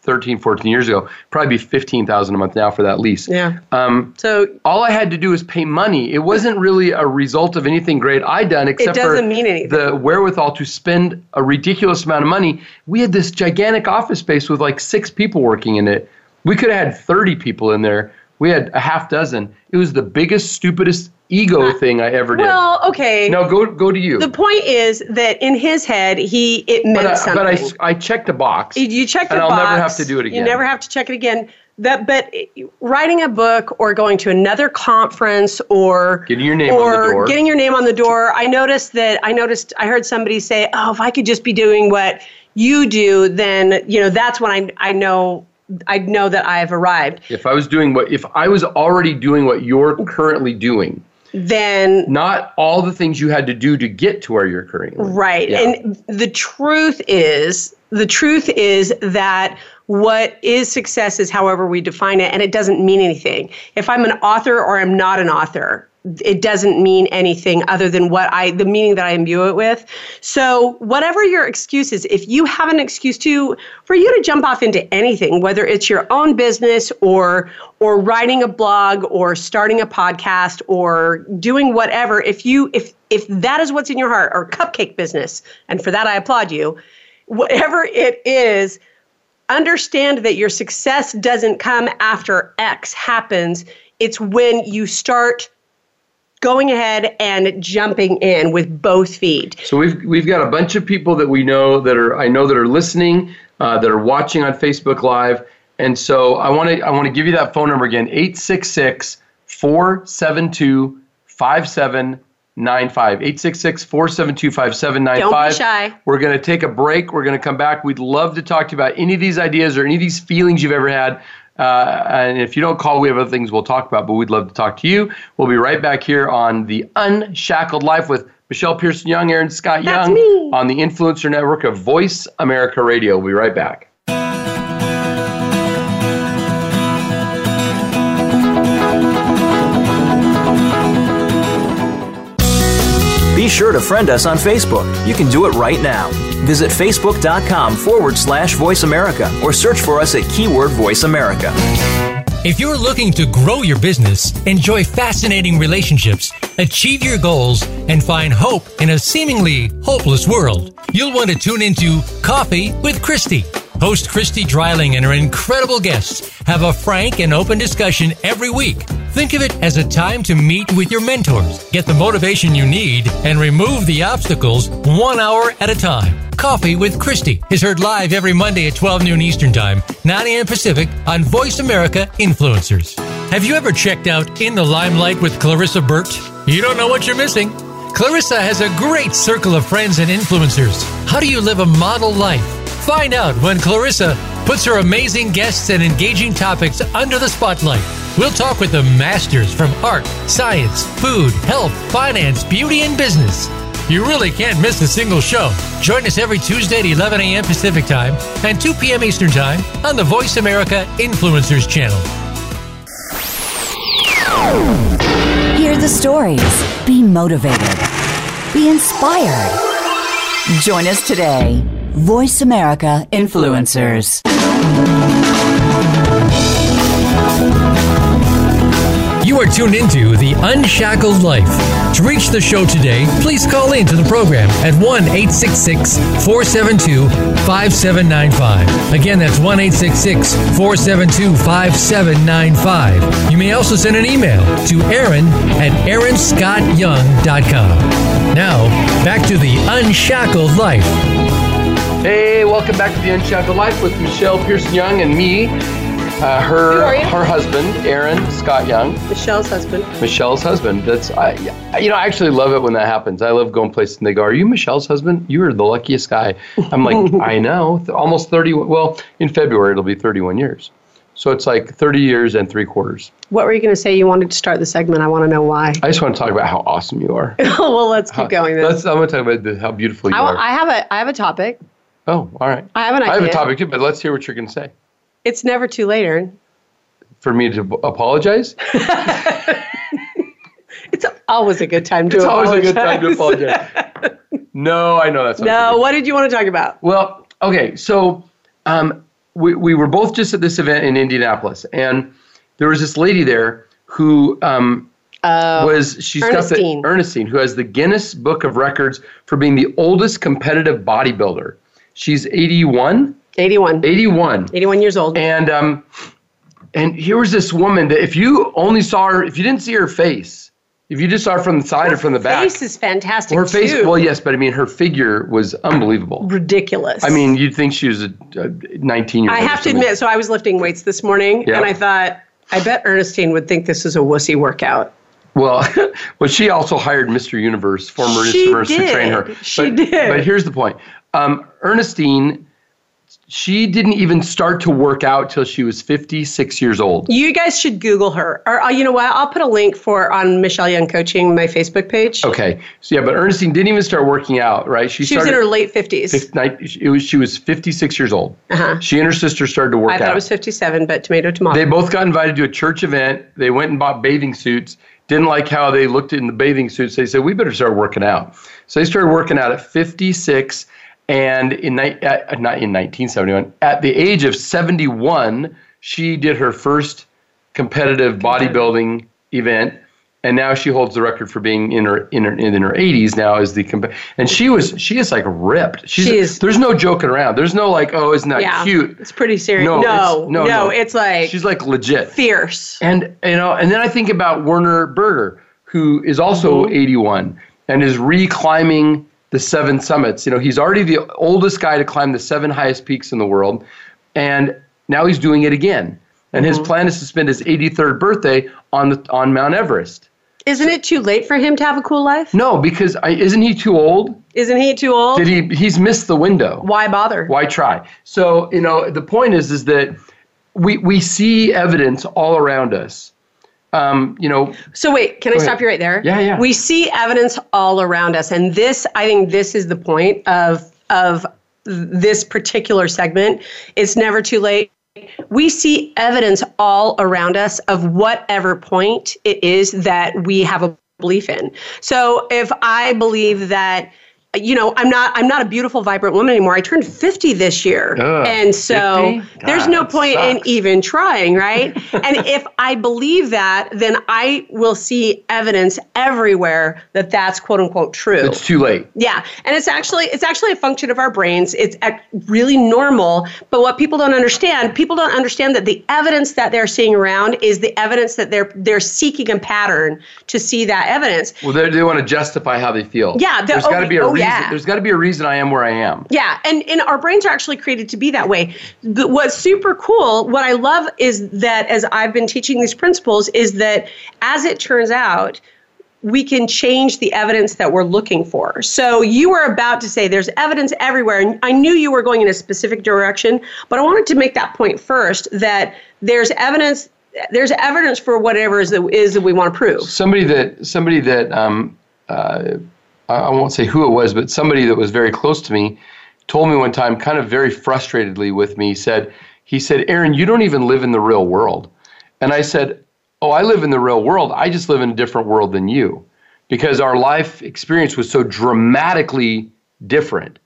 13, 14 years ago. Probably be fifteen thousand a month now for that lease. Yeah. Um, So all I had to do was pay money. It wasn't really a result of anything great I'd done, except for doesn't mean anything. the wherewithal to spend a ridiculous amount of money. We had this gigantic office space with like six people working in it. We could have had 30 people in there. We had a half dozen. It was the biggest, stupidest ego uh, thing I ever did. well, okay. no, go go to you. The point is that in his head, he it meant but I, something. but I, I checked a box. You checked the box. and I'll never have to do it again. You never have to check it again. That, but writing a book or going to another conference or Getting your name on the door. getting your name on the door. I noticed that. I noticed. I heard somebody say, "Oh, if I could just be doing what you do, then you know that's when I I know I know that I've arrived." If I was doing what, if I was already doing what you're currently doing, Then not all the things you had to do to get to where you're currently. Right. Yeah. And the truth is, the truth is that what is success is however we define it, and it doesn't mean anything. If I'm an author or I'm not an author, it doesn't mean anything other than what I, the meaning that I imbue it with. So, whatever your excuse is, if you have an excuse to, for you to jump off into anything, whether it's your own business or, or writing a blog or starting a podcast or doing whatever, if you, if, if that is what's in your heart or cupcake business, and for that I applaud you, whatever it is, understand that your success doesn't come after X happens. It's when you start going ahead and jumping in with both feet. So we've we've got a bunch of people that we know that are I know that are listening, uh, that are watching on Facebook Live, and so I want to I want to give you that phone number again 866 472 5795 866 472 5795 Don't be shy. We're going to take a break. We're going to come back. We'd love to talk to you about any of these ideas or any of these feelings you've ever had Uh, and if you don't call, we have other things we'll talk about, but we'd love to talk to you. We'll be right back here on The Unshackled Life with Michelle Pearson Young, Aaron Scott That's Young me. on the Influencer Network of Voice America Radio. We'll be right back. Be sure to friend us on Facebook. You can do it right now. Visit facebook.com forward slash voice America or search for us at keyword voice America. If you're looking to grow your business, enjoy fascinating relationships, achieve your goals, and find hope in a seemingly hopeless world, you'll want to tune into Coffee with Christy. Host Christy Dreiling and her incredible guests have a frank and open discussion every week. Think of it as a time to meet with your mentors, get the motivation you need, and remove the obstacles one hour at a time. Coffee with Christy is heard live every Monday at 12 noon Eastern Time, 9 a.m. Pacific on Voice America Influencers. Have you ever checked out In the Limelight with Clarissa Burt? You don't know what you're missing. Clarissa has a great circle of friends and influencers. How do you live a model life? Find out when Clarissa puts her amazing guests and engaging topics under the spotlight. We'll talk with the masters from art, science, food, health, finance, beauty, and business. You really can't miss a single show. Join us every Tuesday at 11 a.m. Pacific Time and 2 p.m. Eastern Time on the Voice America Influencers channel. Hear the stories. Be motivated. Be inspired. Join us today. Voice America Influencers. You are tuned into The Unshackled Life. To reach the show today, please call in to the program at 1 866 472 5795. Again, that's 1 866 472 5795. You may also send an email to Aaron at aaronscottyoung.com. Now, back to The Unshackled Life. Hey, welcome back to the Unshackled Life with Michelle Pearson Young and me, uh, her Who are you? her husband, Aaron Scott Young, Michelle's husband. Michelle's husband. That's I, you know, I actually love it when that happens. I love going places and they go, "Are you Michelle's husband? You are the luckiest guy." I'm like, I know, almost thirty. Well, in February it'll be 31 years, so it's like 30 years and three quarters. What were you going to say? You wanted to start the segment. I want to know why. I just want to talk about how awesome you are. well, let's keep going then. Let's, I'm going to talk about the, how beautiful you I, are. I have a I have a topic. Oh, all right. I have an idea. I have a topic too, but let's hear what you're going to say. It's never too late, Aaron. For me to b- apologize? It's always a good time to apologize. It's always a good time to apologize. no, I know that's not no, what did you want to talk about? Well, okay, so um, we, we were both just at this event in Indianapolis, and there was this lady there who um, was she's Ernestine. got the Ernestine, who has the Guinness Book of Records for being the oldest competitive bodybuilder. She's 81, 81. 81, 81 years old. and um, and here was this woman that if you only saw her, if you didn't see her face, if you just saw her from the side or from the back, face is fantastic. her face. too. Well, yes, but I mean, her figure was unbelievable. ridiculous. I mean, you'd think she was a, a 19 year old. I have to admit, so I was lifting weights this morning, Yeah. and I thought, I bet Ernestine would think this is a wussy workout. Well, well, she also hired Mr. Universe, former Mr. Universe, to train her. She but, did. But here's the point: um, Ernestine, she didn't even start to work out till she was 56 years old. You guys should Google her, or uh, you know what? I'll put a link for on Michelle Young Coaching my Facebook page. Okay, so yeah, but Ernestine didn't even start working out, right? She was started. in her late 50s. fif- it was, she was 56 years old. Uh-huh. She and her sister started to work out. I thought out. it was 57, but tomato, tomato. They both got invited to a church event. They went and bought bathing suits. Didn't like how they looked in the bathing suits. They said, we better start working out. So they started working out at 56. And in, ni- at, uh, not in 1971, at the age of 71, she did her first competitive bodybuilding event. And now she holds the record for being in her in her in her 80s now as the comp- and she was she is like ripped. She's, She is- There's no joking around. There's no like oh isn't that yeah, cute. It's pretty serious. No, No, it's- no, no, no. it's like She's like legit. fierce. And you know, and then I think about Werner Berger, who is also 81 and is reclimbing the seven summits. You know, he's already the oldest guy to climb the seven highest peaks in the world, and now he's doing it again. And his mm-hmm. plan is to spend his 83rd birthday on the on Mount Everest. Isn't it too late for him to have a cool life? No, because I, isn't he too old? Isn't he too old? Did he? He's missed the window. Why bother? Why try? So you know, the point is, is that we we see evidence all around us. Um, you know, So wait, can I Go stop ahead. you right there? Yeah, yeah. We see evidence all around us, and this, I think, this is the point of of this particular segment. It's never too late. We see evidence all around us of whatever point it is that we have a belief in. So if I believe that you know i'm not i'm not a beautiful vibrant woman anymore i turned 50 this year Ugh, and so 50? there's no point in even trying, right? and if I believe that, then I will see evidence everywhere that that's quote unquote true. it's too late. Yeah, and it's actually it's actually a function of our brains. It's really normal, but what people don't understand, people don't understand that the evidence that they're seeing around is the evidence that they're they're seeking a pattern to see that evidence. Well, they, they want to justify how they feel. Yeah, there's got to oh, be a oh, reason. Yeah. There's got to be a reason I am where I am. Yeah, and, and our brains are actually created to be that way. The, what's super cool, what I love is that as I've been teaching these principles, is that as it turns out, we can change the evidence that we're looking for. So you were about to say there's evidence everywhere, and I knew you were going in a specific direction, but I wanted to make that point first that there's evidence. There's evidence for whatever is that is that we want to prove. Somebody that somebody that um, uh, I won't say who it was, but somebody that was very close to me told me one time, kind of very frustratedly with me, said he said, "Aaron, you don't even live in the real world," and I said, "Oh, I live in the real world. I just live in a different world than you." Because our life experience was so dramatically different.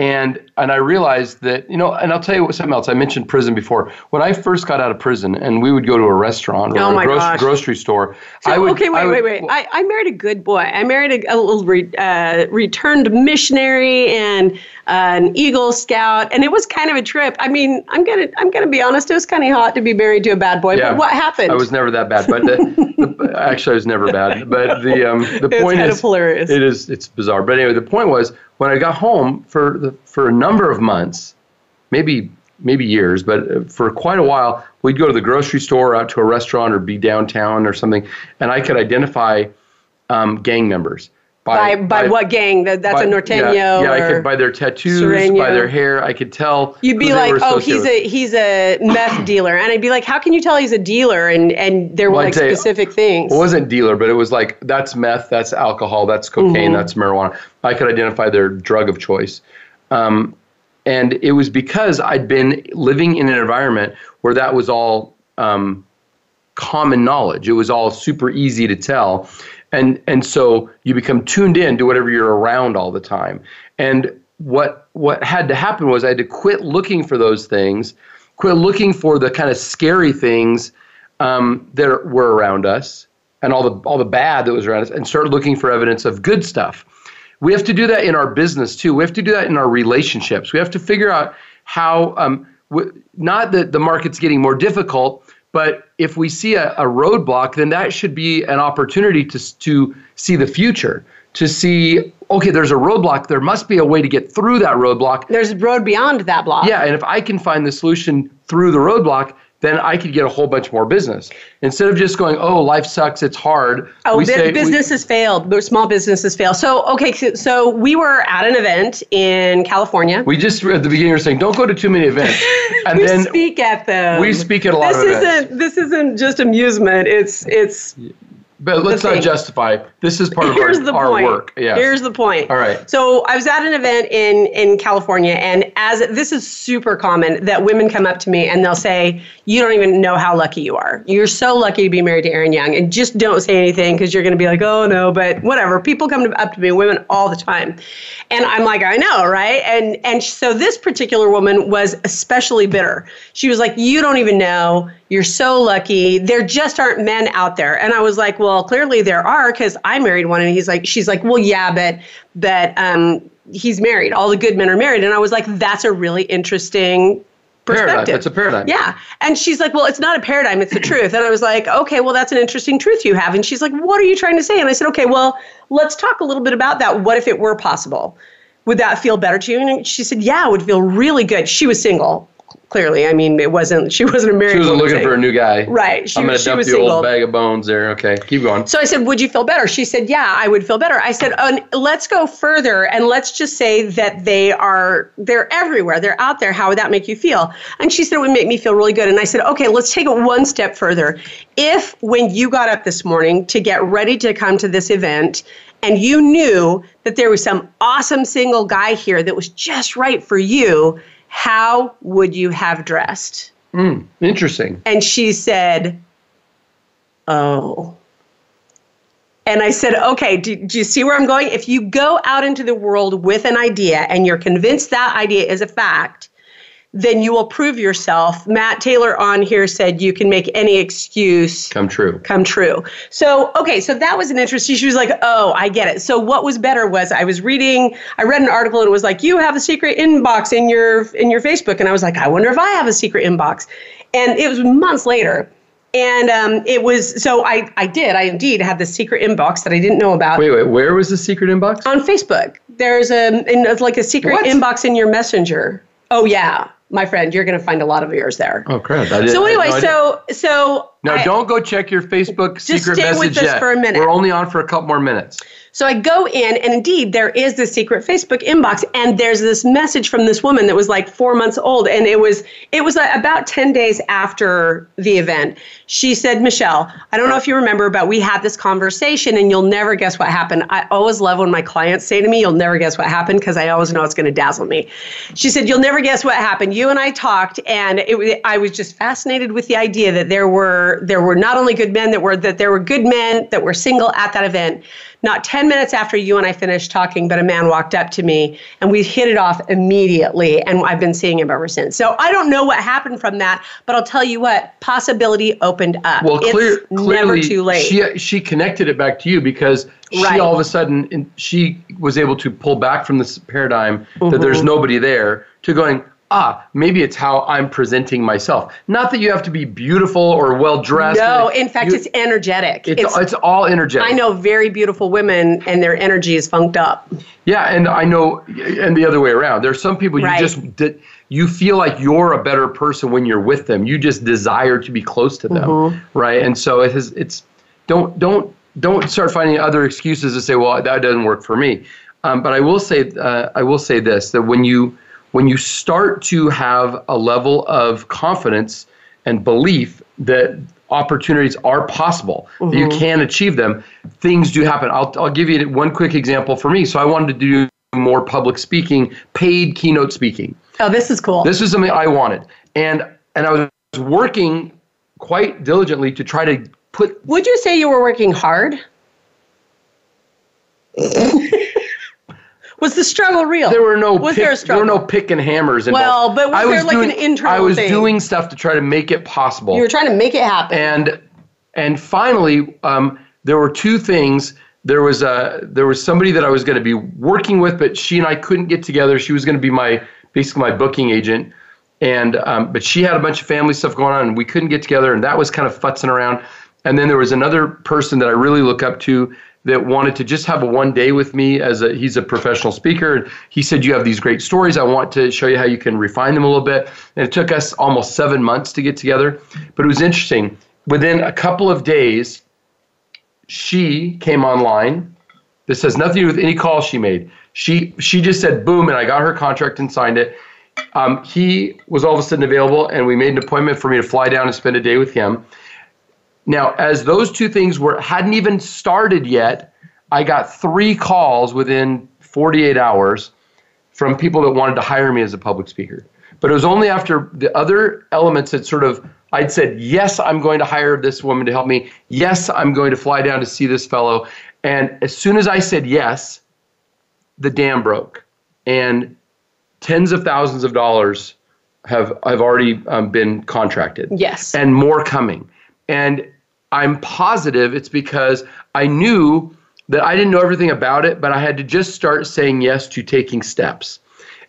And and I realized that you know, and I'll tell you what something else. I mentioned prison before. When I first got out of prison, and we would go to a restaurant or Oh a gosh. grocery store, So, I would. okay, wait, would- wait, wait. I, I married a good boy. I married a, a little re, uh, returned missionary and uh, an Eagle Scout, and it was kind of a trip. I mean, I'm gonna I'm gonna be honest. It was kind of hot to be married to a bad boy. Yeah, but what happened? I was never that bad, but the, the, actually, I was never bad. But the um, the It's point kind is, of hilarious. it is it's bizarre. But anyway, the point was when I got home for the for a number of months, maybe maybe years, but for quite a while, we'd go to the grocery store, out to a restaurant, or be downtown or something, and I could identify um, gang members by, by what gang? That, that's by- a Norteño. Yeah, yeah I could by their tattoos, Sureño. by their hair, I could tell. You'd be like, oh, he's a he's a meth dealer, and I'd be like, how can you tell he's a dealer? And and there were Well, I'd like say- specific things. It wasn't dealer, but it was like that's meth, that's alcohol, that's cocaine, Mm-hmm. that's marijuana. I could identify their drug of choice. Um, and it was because I'd been living in an environment where that was all um, common knowledge. It was all super easy to tell. And, and so you become tuned in to whatever you're around all the time. And what, what had to happen was I had to quit looking for those things, quit looking for the kind of scary things um, that were around us and all the all the bad that was around us and start looking for evidence of good stuff. We have to do that in our business too. We have to do that in our relationships. We have to figure out how um, w- not that the market's getting more difficult, but if we see a, a roadblock, then that should be an opportunity to to see the future, to see okay, there's a roadblock. There must be a way to get through that roadblock. There's a road beyond that block. Yeah, and if I can find the solution through the roadblock, then I could get a whole bunch more business. Instead of just going, "Oh, life sucks, it's hard." Oh, we say- we- businesses failed. Small businesses fail. So, okay, so, we were at an event in California. We just at the beginning were saying, "Don't go to too many events," and We then speak at them. we speak at a lot this of events. isn't this isn't just amusement. It's it's But let's not justify. This is part of here's our, the our point. work. Yeah. Here's the point. All right. So I was at an event in in California, and as this is super common that women come up to me and they'll say, "You don't even know how lucky you are. You're so lucky to be married to Aaron Young," and just don't say anything because you're going to be like, "Oh no," but whatever. People come to, up to me, women all the time, and I'm like, "I know, right?" And and so this particular woman was especially bitter. She was like, "You don't even know." You're so lucky. There just aren't men out there. And I was like, well, clearly there are because I married one. And he's like, she's like, well, yeah, but but um, he's married. All the good men are married. And I was like, that's a really interesting Paradigm. perspective. That's a paradigm. Yeah. And she's like, well, it's not a paradigm, it's the truth. And I was like, okay, well, that's an interesting truth you have. And she's like, what are you trying to say? And I said, okay, well, let's talk a little bit about that. What if it were possible? Would that feel better to you? And she said, yeah, it would feel really good. She was single. Clearly, I mean, it wasn't. She wasn't a married. She wasn't looking saying- for a new guy. Right. She, I'm gonna dump was the single. old bag of bones there. Okay, keep going. So I said, Would you feel better? She said, Yeah, I would feel better. I said, oh, Let's go further and let's just say that they are, they're everywhere. They're out there. How would that make you feel? And she said, It would make me feel really good. And I said, Okay, let's take it one step further. If when you got up this morning to get ready to come to this event, and you knew that there was some awesome single guy here that was just right for you, how would you have dressed? Hmm, interesting. And she said, Oh. And I said, okay, do, do you see where I'm going? If you go out into the world with an idea and you're convinced that idea is a fact, then you will prove yourself. Matt Taylor on here said you can make any excuse Come true. come true. So, okay, so that was an interesting. She was like, "Oh, I get it." So, what was better was I was reading. I read an article and it was like, "You have a secret inbox in your in your Facebook," and I was like, "I wonder if I have a secret inbox." And it was months later, and um, it was so I I did I indeed had the secret inbox that I didn't know about. Wait, wait. Where was the secret inbox? On Facebook, there's a in, it's like a secret What? inbox in your messenger. Oh yeah, my friend, you're going to find a lot of yours there. Oh crap! So anyway, no so so Now, I- don't go check your Facebook secret stay with message us yet. for a minute. We're only on for a couple more minutes. So I go in, and indeed, there is this secret Facebook inbox, and there's this message from this woman that was like four months old, and it was it was uh, about ten days after the event. She said, "Michelle, I don't know if you remember, but we had this conversation, and you'll never guess what happened. I always love when my clients say to me, "You'll never guess what happened," because I always know it's going to dazzle me. She said, "You'll never guess what happened. You and I talked, and it, I was just fascinated with the idea that there were there were not only good men that were that there were good men that were single at that event." Not 10 minutes after you and I finished talking, but a man walked up to me and we hit it off immediately. And I've been seeing him ever since. So I don't know what happened from that, but I'll tell you what, possibility opened up. Well, it's clear, never too late. She she connected it back to you because she Right. all of a sudden she was able to pull back from this paradigm that Mm-hmm. there's nobody there to going. Ah, maybe it's how I'm presenting myself. Not that you have to be beautiful or well dressed. no, in fact, You- it's energetic. it's, it's all energetic. I know very beautiful women and their energy is funked up. Yeah, and I know, and the other way around. There's some people you Right. just that you feel like you're a better person when you're with them. You just desire to be close to them, Mm-hmm. right? And so it has. It's don't don't don't start finding other excuses to say, well, that doesn't work for me. Um, but I will say, uh, I will say this: that when you when you start to have a level of confidence and belief that opportunities are possible, that you mm-hmm. can achieve them, things do happen. I'll, I'll give you one quick example for me. So I wanted to do more public speaking, paid keynote speaking. Oh, this is cool. This is something I wanted. And and I was working quite diligently to try to put Would you say you were working hard? was the struggle real? there were no Was pick, there a struggle? there were no pick and hammers involved. Well, but was I there like doing, an internal I was thing? doing stuff to try to make it possible. you were trying to make it happen. and and finally um, there were two things there was a there was somebody that I was going to be working with but she and I couldn't get together she was going to be my basically my booking agent and um, but she had a bunch of family stuff going on and we couldn't get together and that was kind of futzing around and then there was another person that I really look up to that wanted to just have a one day with me as a he's a professional speaker. He said you have these great stories. I want to show you how you can refine them a little bit. And it took us almost 7 months to get together but it was interesting. Within a couple of days she came online. This has nothing to do with any call she made. She she just said boom and I got her contract and signed it. Um, he was all of a sudden available and we made an appointment for me to fly down and spend a day with him now, as those two things were hadn't even started yet, I got three calls within 48 hours from people that wanted to hire me as a public speaker. But it was only after the other elements had sort of I'd said, "Yes, I'm going to hire this woman to help me. Yes, I'm going to fly down to see this fellow." And as soon as I said yes, the dam broke. And tens of thousands of dollars have have already um, been contracted yes. and more coming. And I'm positive it's because I knew that I didn't know everything about it, but I had to just start saying yes to taking steps.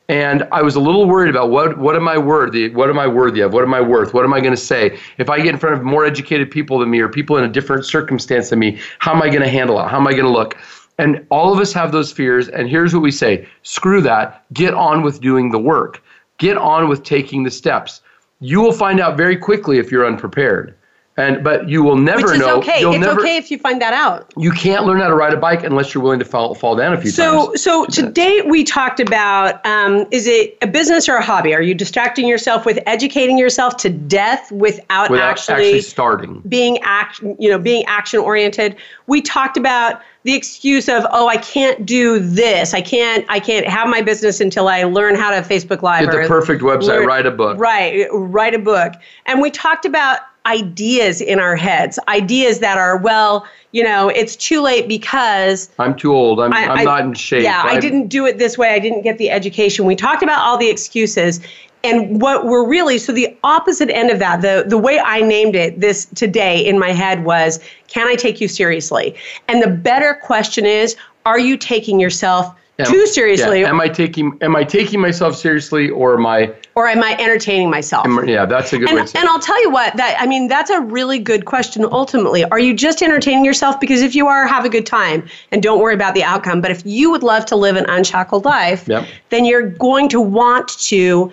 And I was a little worried about what what am I worthy? What am I worthy of? What am I worth? What am I going to say? If I get in front of more educated people than me or people in a different circumstance than me, how am I going to handle it? How am I going to look? And all of us have those fears. And here's what we say screw that. Get on with doing the work, get on with taking the steps. you will find out very quickly if you're unprepared. And but you will never Which is know. okay. You'll It's never, okay if you find that out. You can't learn how to ride a bike unless you're willing to fall fall down a few So, times. so so today we talked about um, is it a business or a hobby? Are you distracting yourself with educating yourself to death without, without actually, actually starting. being act, you know, being action oriented? We talked about the excuse of oh I can't do this I can't I can't have my business until I learn how to Facebook Live Get the perfect website, learn- write a book. right write a book and we talked about ideas in our heads ideas that are well you know it's too late because I'm too old. I'm, I- I'm not in shape. Yeah, I I'm- didn't do it this way. I didn't get the education. We talked about all the excuses. And what we're really so the opposite end of that, the the way I named it this today in my head was, can I take you seriously? And the better question is, are you taking yourself Am- too seriously Yeah. Am I taking Am I taking myself seriously, or am I? or am I entertaining myself? Am, yeah, that's a good way And, say. and I'll tell you what, that I mean, that's a really good question. Ultimately, are you just entertaining yourself? Because if you are, have a good time and don't worry about the outcome. But if you would love to live an unshackled life, Yep. then you're going to want to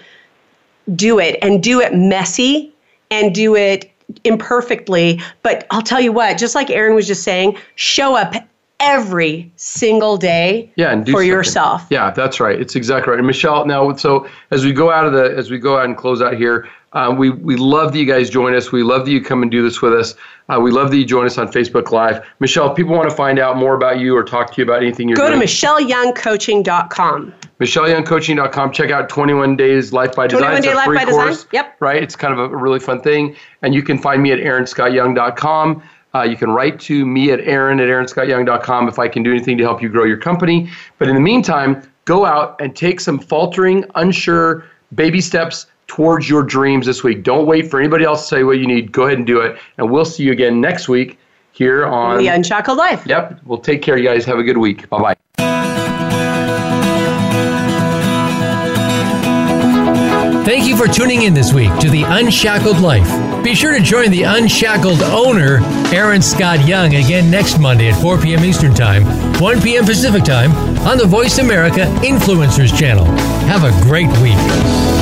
do it and do it messy and do it imperfectly. But I'll tell you what, just like Aaron was just saying, show up every single day yeah, and for something. yourself. Yeah, that's right. It's exactly right. And Michelle, now, so as we go out of the, as we go out and close out here, um, we we love that you guys join us. We love that you come and do this with us. Uh, we love that you join us on Facebook Live. Michelle, if people want to find out more about you or talk to you about anything you're Go to doing. michelleyoungcoaching.com. MichelleYoungCoaching.com. Check out 21 Days Life by Design. 21 It's Day Life by Design. Yep. Right. It's kind of a really fun thing. And you can find me at AaronScottYoung.com. Uh, you can write to me at Aaron at AaronScottYoung.com if I can do anything to help you grow your company. But in the meantime, go out and take some faltering, unsure baby steps towards your dreams this week. Don't wait for anybody else to tell you what you need. Go ahead and do it. And we'll see you again next week here on. The Unshackled Life. Yep. We'll take care, you guys. Have a good week. Bye bye. Thank you for tuning in this week to The Unshackled Life. Be sure to join the Unshackled owner, Aaron Scott Young, again next Monday at 4 p.m. Eastern Time, 1 p.m. Pacific Time on the Voice America Influencers Channel. Have a great week.